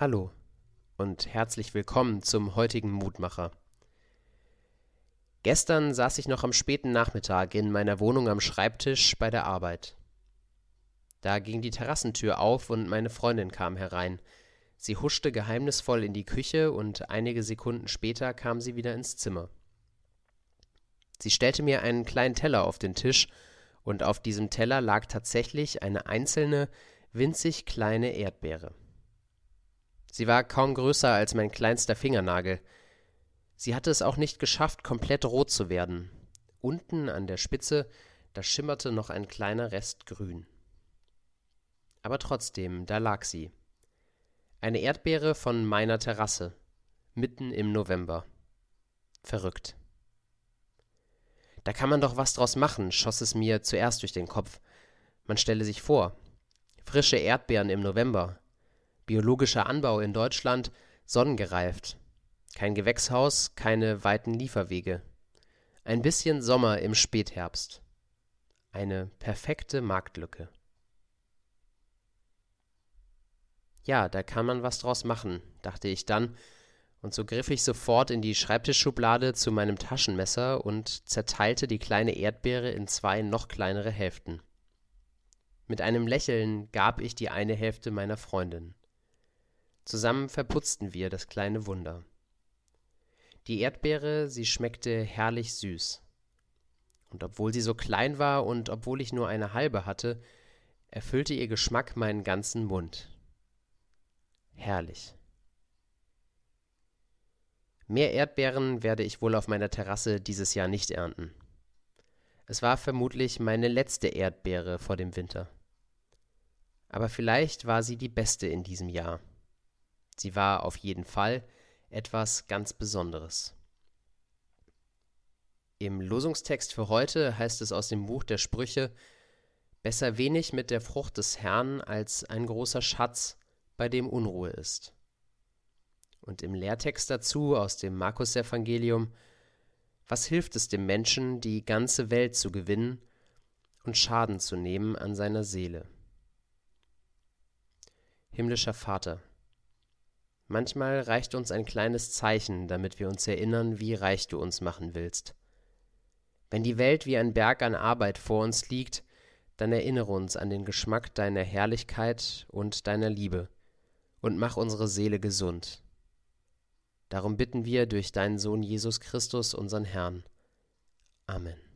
Hallo und herzlich willkommen zum heutigen Mutmacher. Gestern saß ich noch am späten Nachmittag in meiner Wohnung am Schreibtisch bei der Arbeit. Da ging die Terrassentür auf und meine Freundin kam herein. Sie huschte geheimnisvoll in die Küche und einige Sekunden später kam sie wieder ins Zimmer. Sie stellte mir einen kleinen Teller auf den Tisch und auf diesem Teller lag tatsächlich eine einzelne, winzig kleine Erdbeere. Sie war kaum größer als mein kleinster Fingernagel. Sie hatte es auch nicht geschafft, komplett rot zu werden. Unten an der Spitze, da schimmerte noch ein kleiner Rest grün. Aber trotzdem, da lag sie. Eine Erdbeere von meiner Terrasse, mitten im November. Verrückt. Da kann man doch was draus machen, schoss es mir zuerst durch den Kopf. Man stelle sich vor, frische Erdbeeren im November, Biologischer Anbau in Deutschland sonnengereift. Kein Gewächshaus, keine weiten Lieferwege. Ein bisschen Sommer im Spätherbst. Eine perfekte Marktlücke. Ja, da kann man was draus machen, dachte ich dann, und so griff ich sofort in die Schreibtischschublade zu meinem Taschenmesser und zerteilte die kleine Erdbeere in zwei noch kleinere Hälften. Mit einem Lächeln gab ich die eine Hälfte meiner Freundin. Zusammen verputzten wir das kleine Wunder. Die Erdbeere, sie schmeckte herrlich süß. Und obwohl sie so klein war und obwohl ich nur eine halbe hatte, erfüllte ihr Geschmack meinen ganzen Mund. Herrlich. Mehr Erdbeeren werde ich wohl auf meiner Terrasse dieses Jahr nicht ernten. Es war vermutlich meine letzte Erdbeere vor dem Winter. Aber vielleicht war sie die beste in diesem Jahr. Sie war auf jeden Fall etwas ganz Besonderes. Im Losungstext für heute heißt es aus dem Buch der Sprüche Besser wenig mit der Frucht des Herrn als ein großer Schatz, bei dem Unruhe ist. Und im Lehrtext dazu aus dem Markus-Evangelium Was hilft es dem Menschen, die ganze Welt zu gewinnen und Schaden zu nehmen an seiner Seele? Himmlischer Vater, Manchmal reicht uns ein kleines Zeichen, damit wir uns erinnern, wie reich du uns machen willst. Wenn die Welt wie ein Berg an Arbeit vor uns liegt, dann erinnere uns an den Geschmack deiner Herrlichkeit und deiner Liebe und mach unsere Seele gesund. Darum bitten wir durch deinen Sohn Jesus Christus, unseren Herrn. Amen.